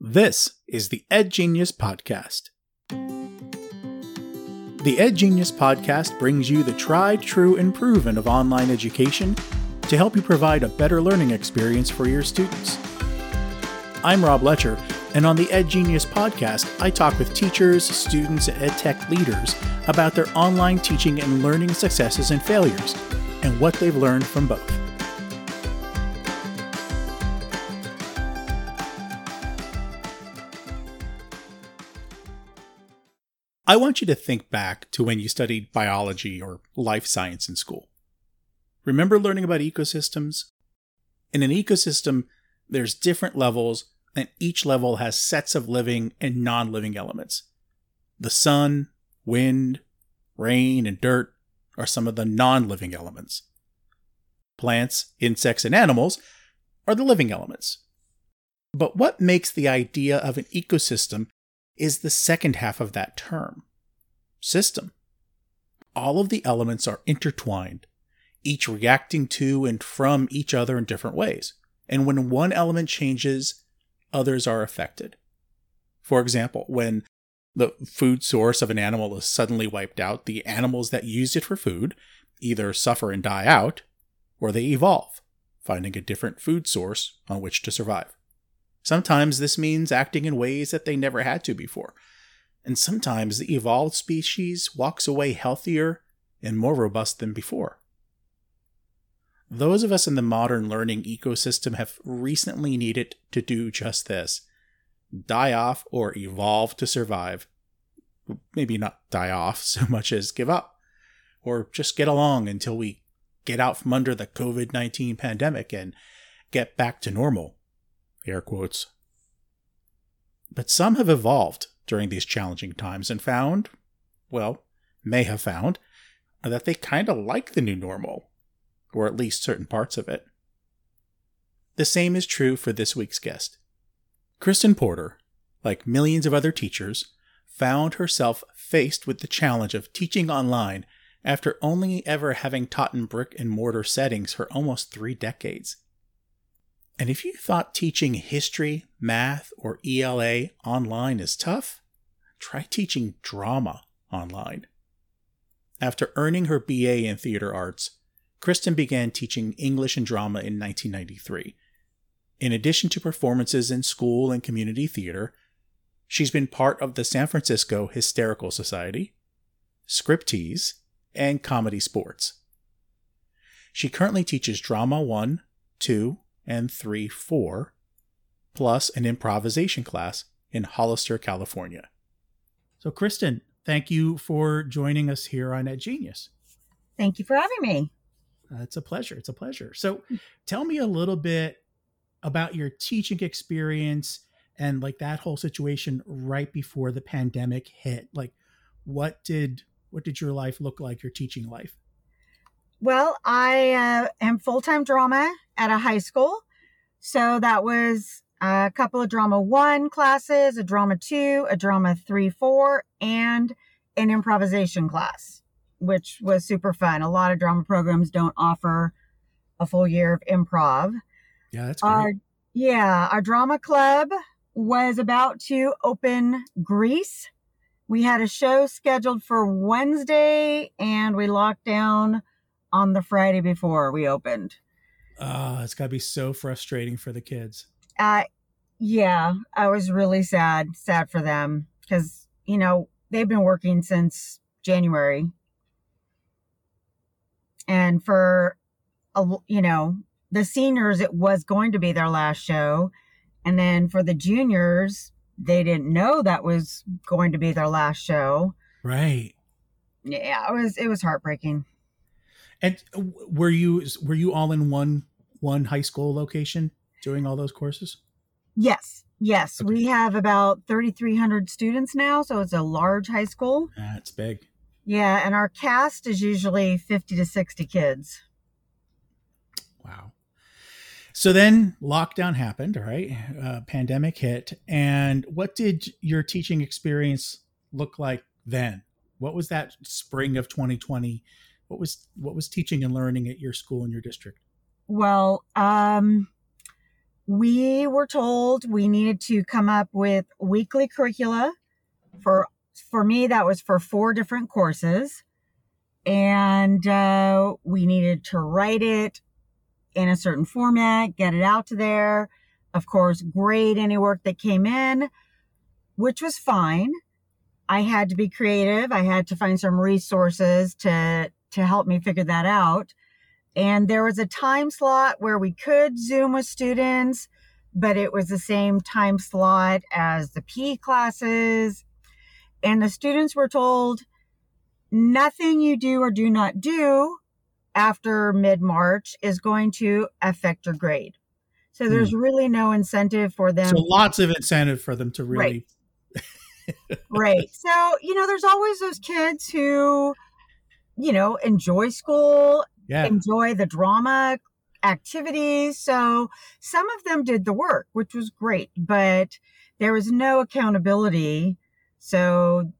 This is the Ed Genius Podcast. The Ed Genius Podcast brings you the tried, true, and proven of online education to help you provide a better learning experience for your students. I'm Rob Letcher, and on the Ed Genius Podcast, I talk with teachers, students, and EdTech leaders about their online teaching and learning successes and failures, and what they've learned from both. I want you to think back to when you studied biology or life science in school. Remember learning about ecosystems? In an ecosystem, there's different levels, and each level has sets of living and non living elements. The sun, wind, rain, and dirt are some of the non living elements. Plants, insects, and animals are the living elements. But what makes the idea of an ecosystem is the second half of that term system. All of the elements are intertwined, each reacting to and from each other in different ways. And when one element changes, others are affected. For example, when the food source of an animal is suddenly wiped out, the animals that used it for food either suffer and die out, or they evolve, finding a different food source on which to survive. Sometimes this means acting in ways that they never had to before. And sometimes the evolved species walks away healthier and more robust than before. Those of us in the modern learning ecosystem have recently needed to do just this die off or evolve to survive. Maybe not die off so much as give up, or just get along until we get out from under the COVID 19 pandemic and get back to normal air quotes. But some have evolved during these challenging times and found, well, may have found, that they kind of like the new normal, or at least certain parts of it. The same is true for this week's guest. Kristen Porter, like millions of other teachers, found herself faced with the challenge of teaching online after only ever having taught in brick and mortar settings for almost three decades. And if you thought teaching history, math, or ELA online is tough, try teaching drama online. After earning her BA in theater arts, Kristen began teaching English and drama in 1993. In addition to performances in school and community theater, she's been part of the San Francisco Hysterical Society, Scriptease, and ComedySportz. She currently teaches Drama 1, 2, and 3 4, plus an improvisation class in Hollister, California. So, Kristen, thank you for joining us here on Ed Genius. Thank you for having me. Uh, it's a pleasure. It's a pleasure. So, tell me a little bit about your teaching experience and like that whole situation right before the pandemic hit. Like, what did what did your life look like? Your teaching life? Well, I uh, am full time drama at a high school. So that was a couple of drama one classes, a drama two, a drama three, four, and an improvisation class, which was super fun. A lot of drama programs don't offer a full year of improv. Yeah, that's great. Our, yeah, our drama club was about to open Grease. We had a show scheduled for Wednesday and we locked down on the Friday before we opened. Oh, it's got to be so frustrating for the kids. Uh, yeah, I was really sad, sad for them because, you know, they've been working since January. And for, a, you know, the seniors, it was going to be their last show. And then for the juniors, they didn't know that was going to be their last show. Right. Yeah, it was it was heartbreaking. And were you were you all in one one high school location doing all those courses? Yes, yes. Okay. We have about thirty three hundred students now, so it's a large high school. That's big. Yeah, and our cast is usually fifty to sixty kids. Wow. So then lockdown happened, right? Uh, pandemic hit, and what did your teaching experience look like then? What was that spring of 2020 what was what was teaching and learning at your school in your district? Well, um, we were told we needed to come up with weekly curricula for for me that was for four different courses. And uh, we needed to write it in a certain format get it out to there. Of course grade any work that came in which was fine. I had to be creative. I had to find some resources to to help me figure that out and there was a time slot where we could Zoom with students, but it was the same time slot as the PE classes. And the students were told nothing you do or do not do after mid March is going to affect your grade. So there's hmm. really no incentive for them. So lots of incentive for them to really. Right. right. So, you know, there's always those kids who, you know, enjoy school yeah. enjoy the drama activities. So some of them did the work, which was great, but there was no accountability. So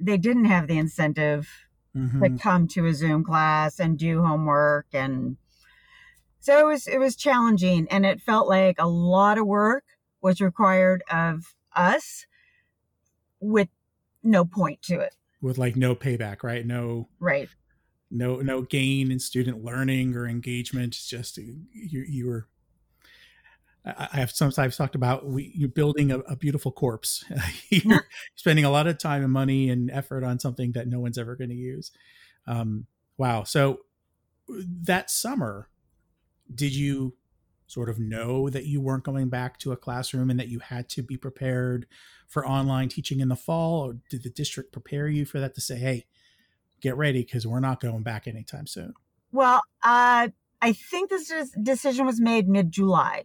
they didn't have the incentive mm-hmm. to come to a Zoom class and do homework. And so it was, it was challenging and it felt like a lot of work was required of us with no point to it. With like no payback, right? No. Right no no gain in student learning or engagement. It's just you you were. I have sometimes talked about we, you're building a, a beautiful corpse. you're spending a lot of time and money and effort on something that no one's ever going to use. Um, wow. So that summer, did you sort of know that you weren't going back to a classroom and that you had to be prepared for online teaching in the fall? Or did the district prepare you for that to say, hey, get ready because we're not going back anytime soon? Well, uh, I think this decision was made mid July.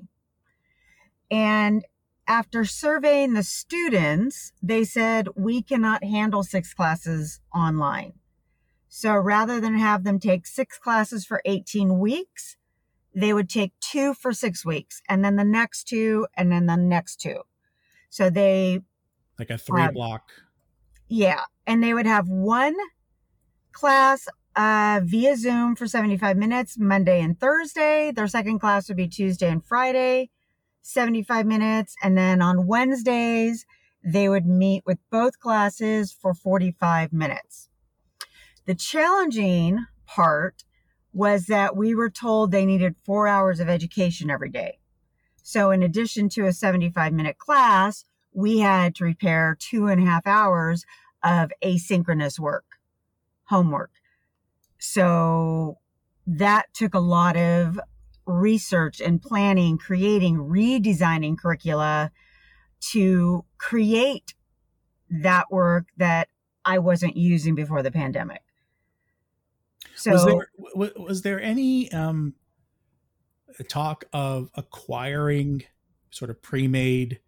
And after surveying the students, they said we cannot handle six classes online. So rather than have them take six classes for 18 weeks, they would take two for six weeks and then the next two and then the next two. So they like a three block. Yeah. And they would have one class uh, via Zoom for 75 minutes, Monday and Thursday. Their second class would be Tuesday and Friday, 75 minutes. And then on Wednesdays, they would meet with both classes for 45 minutes. The challenging part was that we were told they needed four hours of education every day. So, in addition to a 75 minute class, we had to prepare two and a half hours of asynchronous work homework. So that took a lot of research and planning, creating, redesigning curricula to create that work that I wasn't using before the pandemic. So was there, was there any um, talk of acquiring sort of pre-made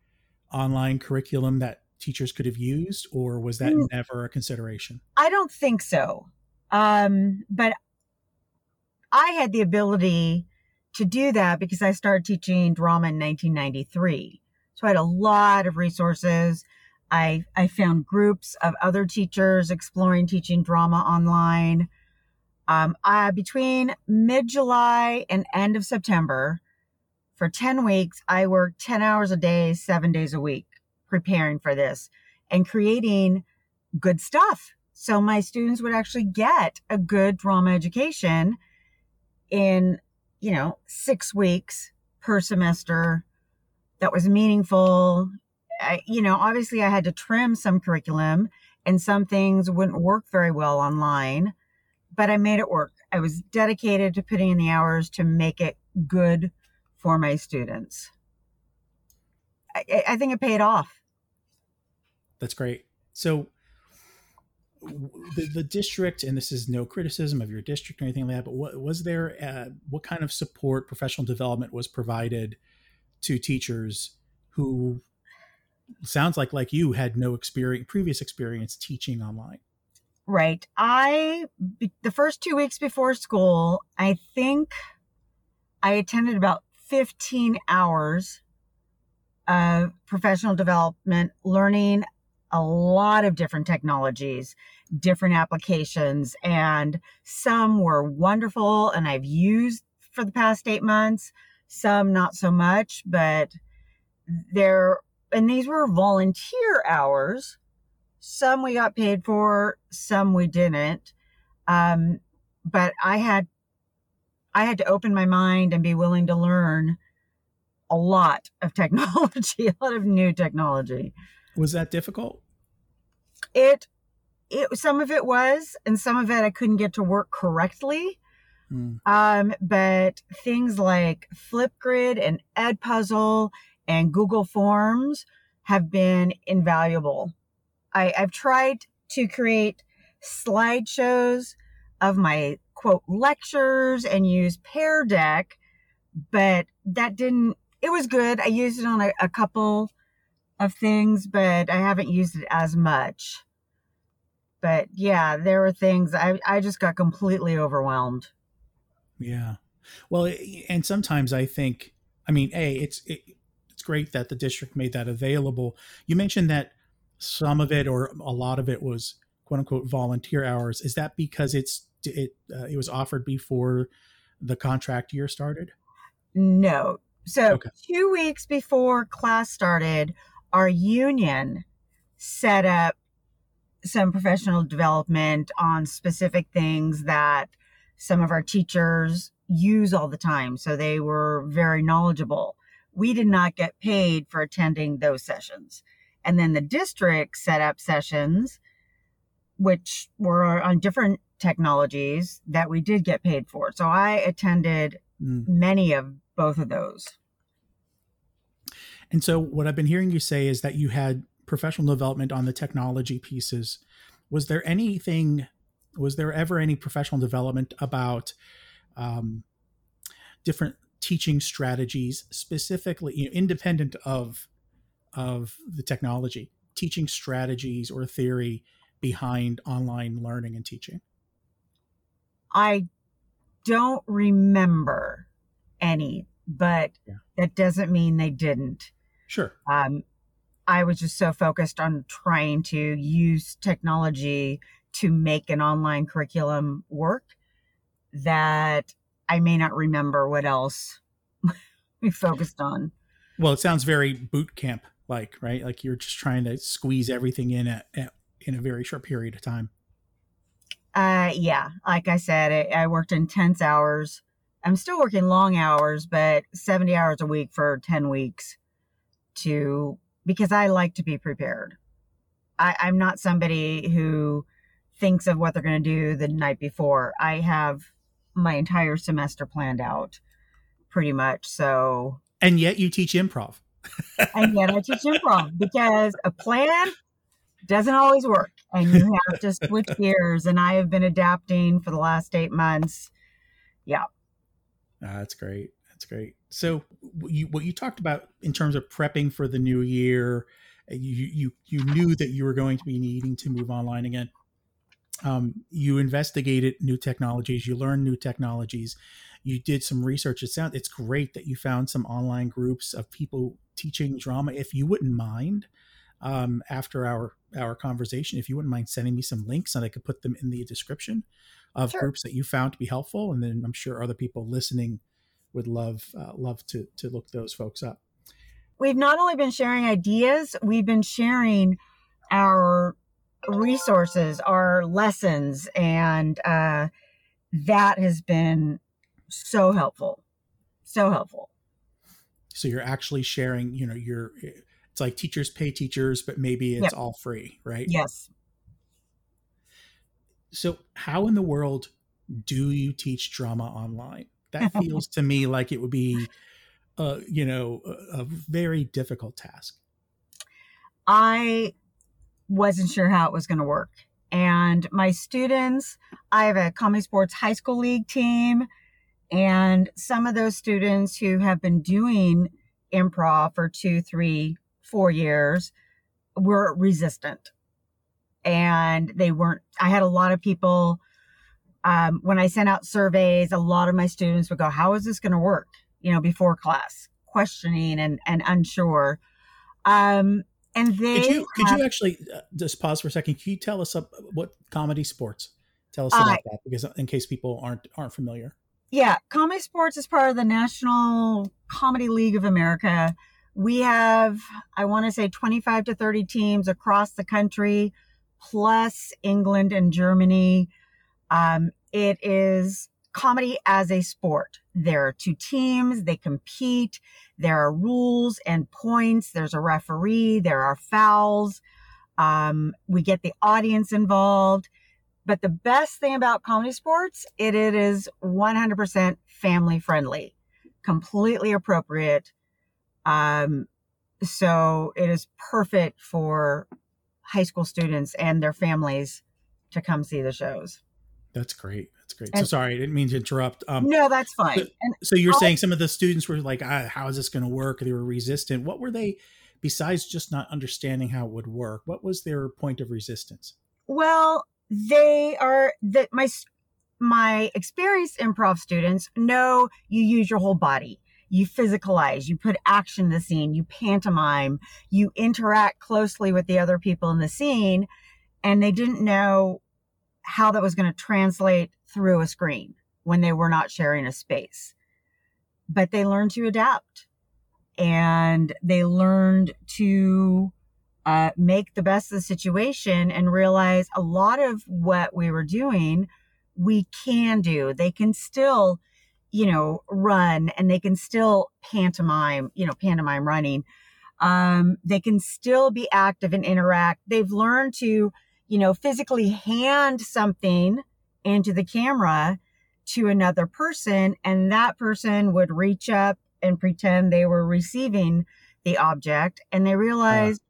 online curriculum that teachers could have used, or was that mm. never a consideration? I don't think so. Um, but I had the ability to do that because I started teaching drama in 1993. So I had a lot of resources. I, I found groups of other teachers exploring teaching drama online. Um, I, between mid July and end of September, for 10 weeks, I worked 10 hours a day, seven days a week preparing for this and creating good stuff. So my students would actually get a good drama education in, you know, six weeks per semester that was meaningful. I, you know, obviously I had to trim some curriculum and some things wouldn't work very well online, but I made it work. I was dedicated to putting in the hours to make it good for my students. I, I think it paid off. That's great. So the, the district, and this is no criticism of your district or anything like that, but what was there? Uh, what kind of support, professional development was provided to teachers who sounds like like you had no experience, previous experience teaching online? Right. I the first two weeks before school, I think I attended about 15 hours of professional development, learning a lot of different technologies, different applications, and some were wonderful and I've used for the past eight months. some not so much, but there, and these were volunteer hours. Some we got paid for, some we didn't. Um, but I had, I had to open my mind and be willing to learn a lot of technology, a lot of new technology. Was that difficult? It, it, some of it was, and some of it I couldn't get to work correctly. Mm. Um, but things like Flipgrid and Edpuzzle and Google Forms have been invaluable. I, I've tried to create slideshows of my quote lectures and use Pear Deck, but that didn't, it was good. I used it on a, a couple of things, but I haven't used it as much. But yeah, there were things I, I just got completely overwhelmed. Yeah. Well, and sometimes I think, I mean, a it's it, it's great that the district made that available. You mentioned that some of it or a lot of it was quote unquote volunteer hours. Is that because it's it uh, it was offered before the contract year started? No. So okay. two weeks before class started, our union set up some professional development on specific things that some of our teachers use all the time. So they were very knowledgeable. We did not get paid for attending those sessions. And then the district set up sessions, which were on different technologies that we did get paid for. So I attended mm. many of both of those. And so what I've been hearing you say is that you had professional development on the technology pieces. Was there anything was there ever any professional development about um, different teaching strategies, specifically you know, independent of of the technology, teaching strategies or theory behind online learning and teaching? I don't remember any, but yeah. that doesn't mean they didn't. Sure. Um, I was just so focused on trying to use technology to make an online curriculum work that I may not remember what else we focused on. Well, it sounds very boot camp like, right? Like you're just trying to squeeze everything in at, at in a very short period of time. Uh, yeah. Like I said, I, I worked intense hours. I'm still working long hours, but 70 hours a week for 10 weeks to because I like to be prepared. I, I'm not somebody who thinks of what they're going to do the night before. I have my entire semester planned out pretty much. So, and yet you teach improv. and yet I teach improv because a plan doesn't always work and you have to switch gears. And I have been adapting for the last eight months. Yeah. Uh, that's great. That's great. So you, what you talked about in terms of prepping for the new year, you, you, you knew that you were going to be needing to move online again um, you investigated new technologies, you learned new technologies, you did some research. It sounds it's great that you found some online groups of people teaching drama. If you wouldn't mind, um, after our our conversation, if you wouldn't mind sending me some links and I could put them in the description of sure. groups that you found to be helpful, and then I'm sure other people listening would love uh, love to to look those folks up. We've not only been sharing ideas, we've been sharing our resources, our lessons, and uh, that has been so helpful, so helpful. So you're actually sharing, you know, you're it's like teachers pay teachers, but maybe it's yep. all free, right? Yes. So how in the world do you teach drama online? That feels to me like it would be, uh, you know, a, a very difficult task. I wasn't sure how it was going to work. And my students, I have a ComedySportz high school league team, and some of those students who have been doing improv for two, three, four years were resistant. And they weren't, I had a lot of people, um, when I sent out surveys, a lot of my students would go, How is this going to work? You know, before class, questioning and, and unsure. Um, and they could you could you actually uh, just pause for a second? Can you tell us up what ComedySportz? Tell us about uh, that because in case people aren't aren't familiar. Yeah, ComedySportz is part of the National Comedy League of America. We have, I want to say, 25 to 30 teams across the country, plus England and Germany. Um, it is comedy as a sport. There are two teams, they compete, there are rules and points, there's a referee, there are fouls. Um, we get the audience involved. But the best thing about ComedySportz, it, it is 100% family friendly, completely appropriate. Um, so it is perfect for high school students and their families to come see the shows. That's great. That's great. And, so sorry, I didn't mean to interrupt. Um, no, that's fine. So, so you're saying some of the students were like, ah, "How is this going to work?" They were resistant. What were they? Besides just not understanding how it would work, what was their point of resistance? Well, they are that my my experienced improv students know you use your whole body you physicalize, you put action in the scene, you pantomime, you interact closely with the other people in the scene. And they didn't know how that was going to translate through a screen when they were not sharing a space. But they learned to adapt and they learned to uh, make the best of the situation and realize a lot of what we were doing, we can do. They can still you know, run and they can still pantomime, you know, pantomime running. Um, they can still be active and interact. They've learned to, you know, physically hand something into the camera to another person and that person would reach up and pretend they were receiving the object and they realized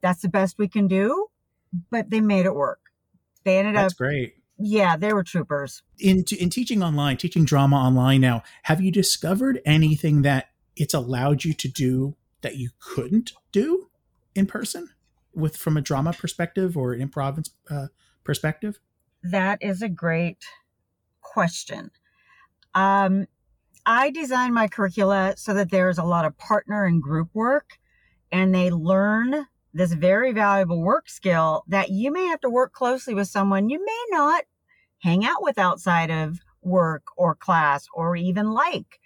that's the best we can do, but they made it work. They ended that's up great yeah, they were troopers. In in teaching online, teaching drama online now, have you discovered anything that it's allowed you to do that you couldn't do in person with from a drama perspective or an improv uh, perspective? That is a great question. Um, I designed my curricula so that there's a lot of partner and group work, and they learn this very valuable work skill that you may have to work closely with someone you may not hang out with outside of work or class or even like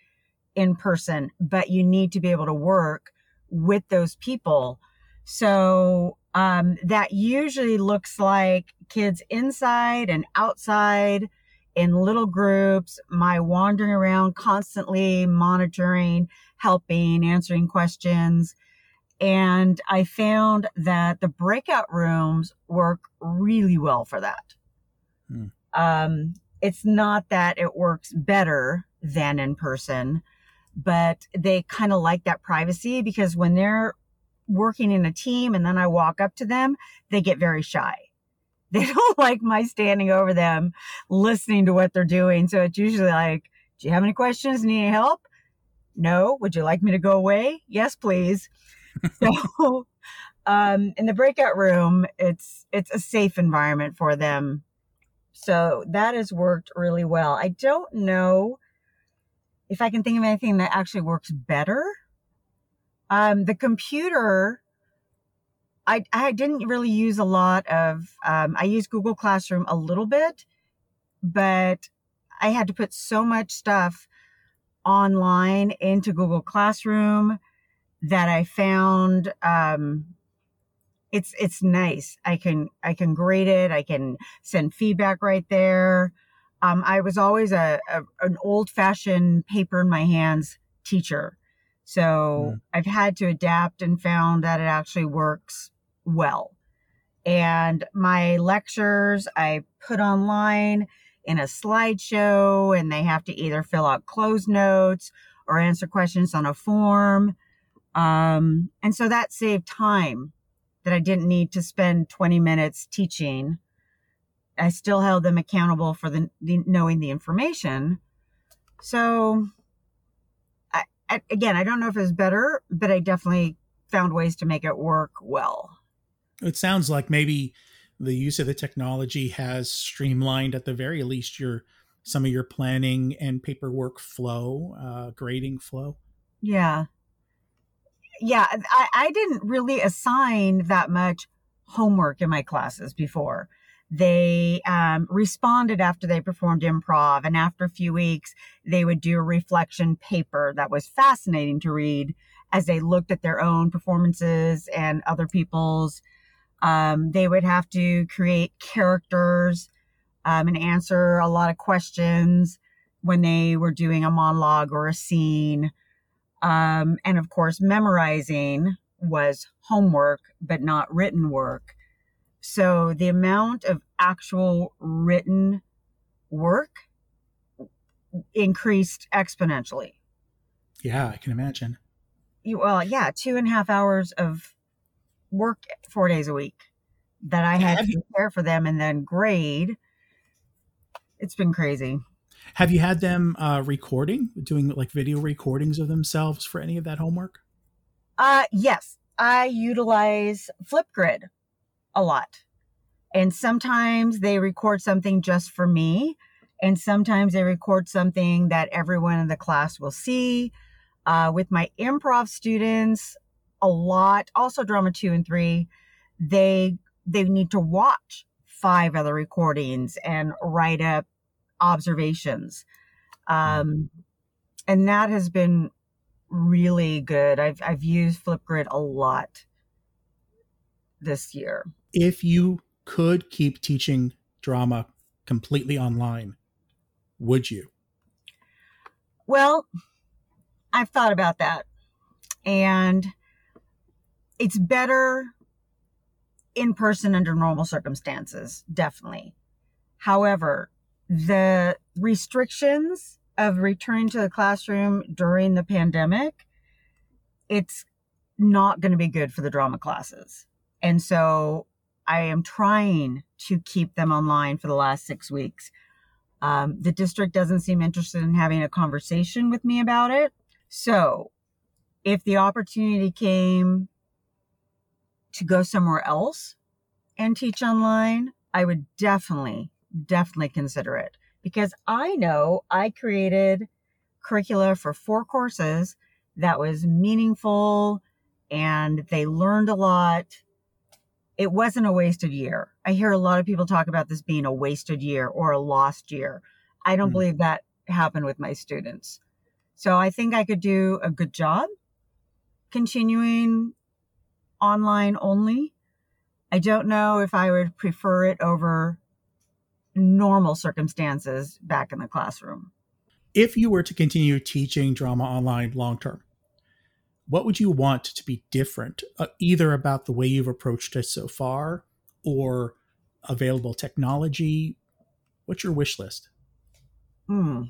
in person, but you need to be able to work with those people. So um, that usually looks like kids inside and outside in little groups, my wandering around constantly monitoring, helping, answering questions. And I found that the breakout rooms work really well for that. Hmm. Um, it's not that it works better than in person, but they kind of like that privacy because when they're working in a team and then I walk up to them, they get very shy. They don't like my standing over them, listening to what they're doing. So it's usually like, do you have any questions? Need any help? No. Would you like me to go away? Yes, please. so, um, in the breakout room, it's, it's a safe environment for them so that has worked really well. I don't know if I can think of anything that actually works better. Um, the computer, I, I didn't really use a lot of, um, I used Google Classroom a little bit, but I had to put so much stuff online into Google Classroom that I found um, it's it's nice. I can I can grade it. I can send feedback right there. Um, I was always a, a an old fashioned paper in my hands teacher, so mm. I've had to adapt and found that it actually works well. And my lectures I put online in a slideshow, and they have to either fill out closed notes or answer questions on a form. Um, and so that saved time that I didn't need to spend 20 minutes teaching. I still held them accountable for the, the knowing the information. So, I, again, I don't know if it's better, but I definitely found ways to make it work well. It sounds like maybe the use of the technology has streamlined, at the very least, your some of your planning and paperwork flow, uh, grading flow. Yeah, yeah, I, I didn't really assign that much homework in my classes before. They um, responded after they performed improv. And after a few weeks, they would do a reflection paper that was fascinating to read as they looked at their own performances and other people's. Um, they would have to create characters um, and answer a lot of questions when they were doing a monologue or a scene. Um, and of course, memorizing was homework, but not written work. So the amount of actual written work increased exponentially. Yeah, I can imagine. You, well, yeah, two and a half hours of work four days a week that I had to prepare for them and then grade. It's been crazy. Have you had them uh, recording, doing like video recordings of themselves for any of that homework? Uh, yes, I utilize Flipgrid a lot. And sometimes they record something just for me. And sometimes they record something that everyone in the class will see. Uh, with my improv students, a lot, also drama two and three, they they need to watch five other recordings and write up observations. Um, and that has been really good. I've I've used Flipgrid a lot this year. If you could keep teaching drama completely online, would you? Well, I've thought about that. And it's better in person under normal circumstances, definitely. However, the restrictions of returning to the classroom during the pandemic, it's not going to be good for the drama classes. And so I am trying to keep them online for the last six weeks. Um, the district doesn't seem interested in having a conversation with me about it. So if the opportunity came to go somewhere else and teach online, I would definitely, definitely consider it because I know I created curricula for four courses that was meaningful and they learned a lot. It wasn't a wasted year. I hear a lot of people talk about this being a wasted year or a lost year. I don't mm. believe that happened with my students. So I think I could do a good job continuing online only. I don't know if I would prefer it over normal circumstances back in the classroom. If you were to continue teaching drama online long term, what would you want to be different, uh, either about the way you've approached it so far or available technology? What's your wish list? Hmm.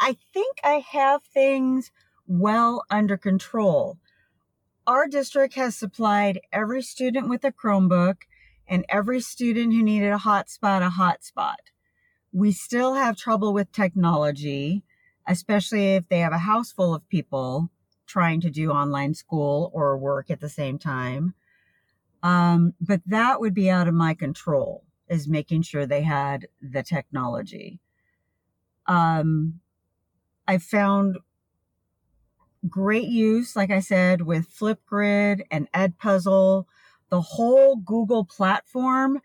I think I have things well under control. Our district has supplied every student with a Chromebook and every student who needed a hotspot a hotspot. We still have trouble with technology, especially if they have a house full of people trying to do online school or work at the same time. Um, but that would be out of my control, is making sure they had the technology. Um, I found great use, like I said, with Flipgrid and Edpuzzle the whole Google platform,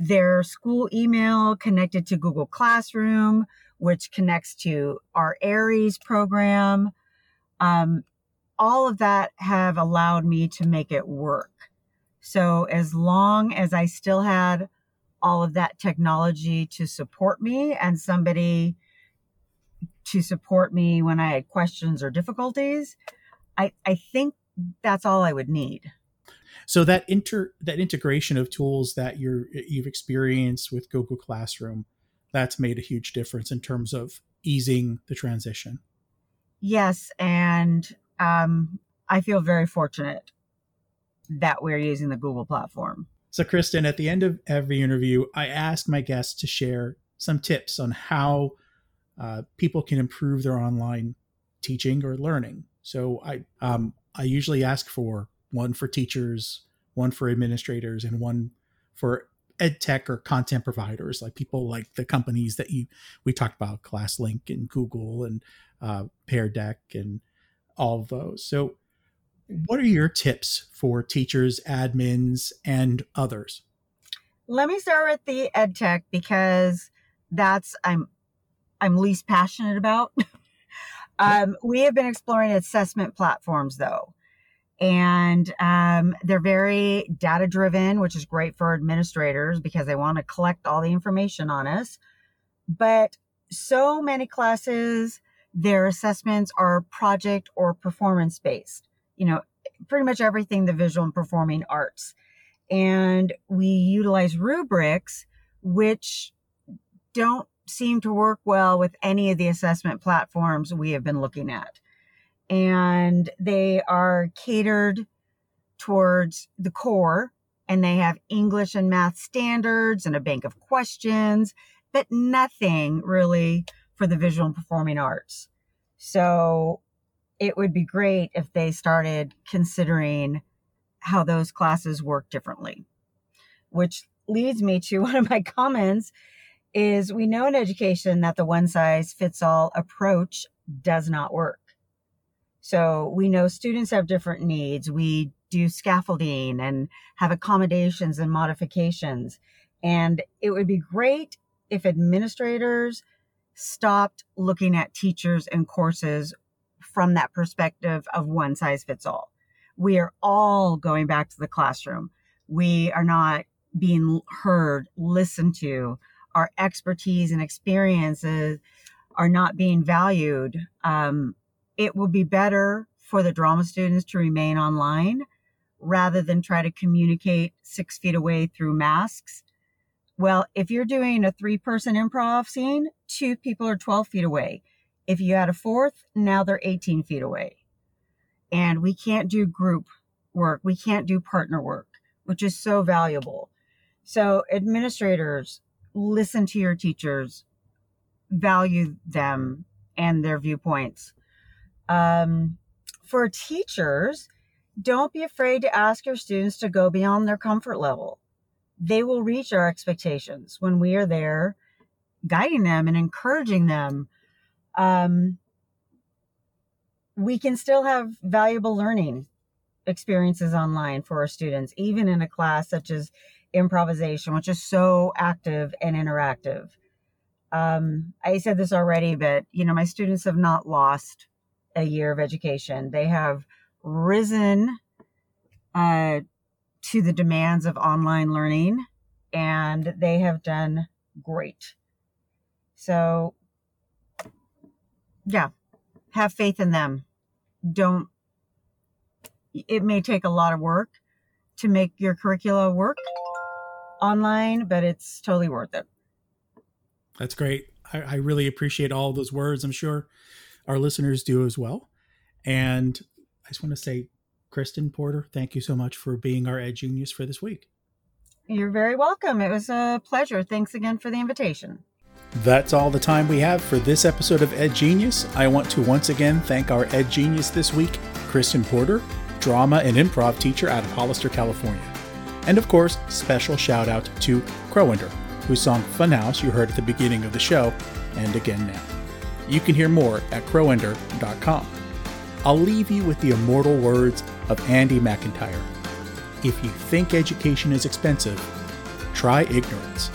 their school email connected to Google Classroom, which connects to our Aeries program. Um, all of that have allowed me to make it work. So as long as I still had all of that technology to support me and somebody to support me when I had questions or difficulties, I, I think that's all I would need. So that inter that integration of tools that you're you've experienced with Google Classroom, that's made a huge difference in terms of easing the transition. Yes, and um, I feel very fortunate that we're using the Google platform. So, Kristen, at the end of every interview, I ask my guests to share some tips on how uh, people can improve their online teaching or learning. So, I um, I usually ask for one for teachers, one for administrators, and one for ed tech or content providers, like people like the companies that you we talked about, ClassLink and Google and uh, Pear Deck and all of those. So, what are your tips for teachers, admins, and others? let me start with the ed tech because that's I'm I'm least passionate about. um, we have been exploring assessment platforms though, and um, they're very data driven, which is great for administrators because they want to collect all the information on us. But so many classes, their assessments are project or performance based. You know, pretty much everything the visual and performing arts. And we utilize rubrics, which don't seem to work well with any of the assessment platforms we have been looking at. And they are catered towards the core and they have English and math standards and a bank of questions, but nothing really for the visual and performing arts. So it would be great if they started considering how those classes work differently. Which leads me to one of my comments is we know in education that the one size fits all approach does not work. So we know students have different needs. We do scaffolding and have accommodations and modifications. And it would be great if administrators stopped looking at teachers and courses from that perspective of one size fits all. We are all going back to the classroom. We are not being heard, listened to. Our expertise and experiences are not being valued. Um, it will be better for the drama students to remain online rather than try to communicate six feet away through masks. Well, if you're doing a three person improv scene, two people are 12 feet away. If you add a fourth, now they're 18 feet away. And we can't do group work. We can't do partner work, which is so valuable. So, administrators, listen to your teachers, value them and their viewpoints. Um, for teachers, don't be afraid to ask your students to go beyond their comfort level. They will reach our expectations when we are there guiding them and encouraging them um, we can still have valuable learning experiences online for our students, even in a class such as improvisation, which is so active and interactive. Um, I said this already, but you know, my students have not lost a year of education. They have risen uh, to the demands of online learning, and they have done great. So yeah, have faith in them. Don't, it may take a lot of work to make your curricula work online, but it's totally worth it. That's great. I, I really appreciate all those words. I'm sure our listeners do as well. And I just want to say, Kristen Porter, thank you so much for being our Ed Genius for this week. You're very welcome. It was a pleasure. Thanks again for the invitation. That's all the time we have for this episode of Ed Genius. I want to once again thank our Ed Genius this week, Kristen Porter, drama and improv teacher out of Hollister, California. And of course, special shout out to Crowander, whose song Funhouse you heard at the beginning of the show, and again now. You can hear more at crowander.com. I'll leave you with the immortal words of Andy McIntyre. If you think education is expensive, try ignorance.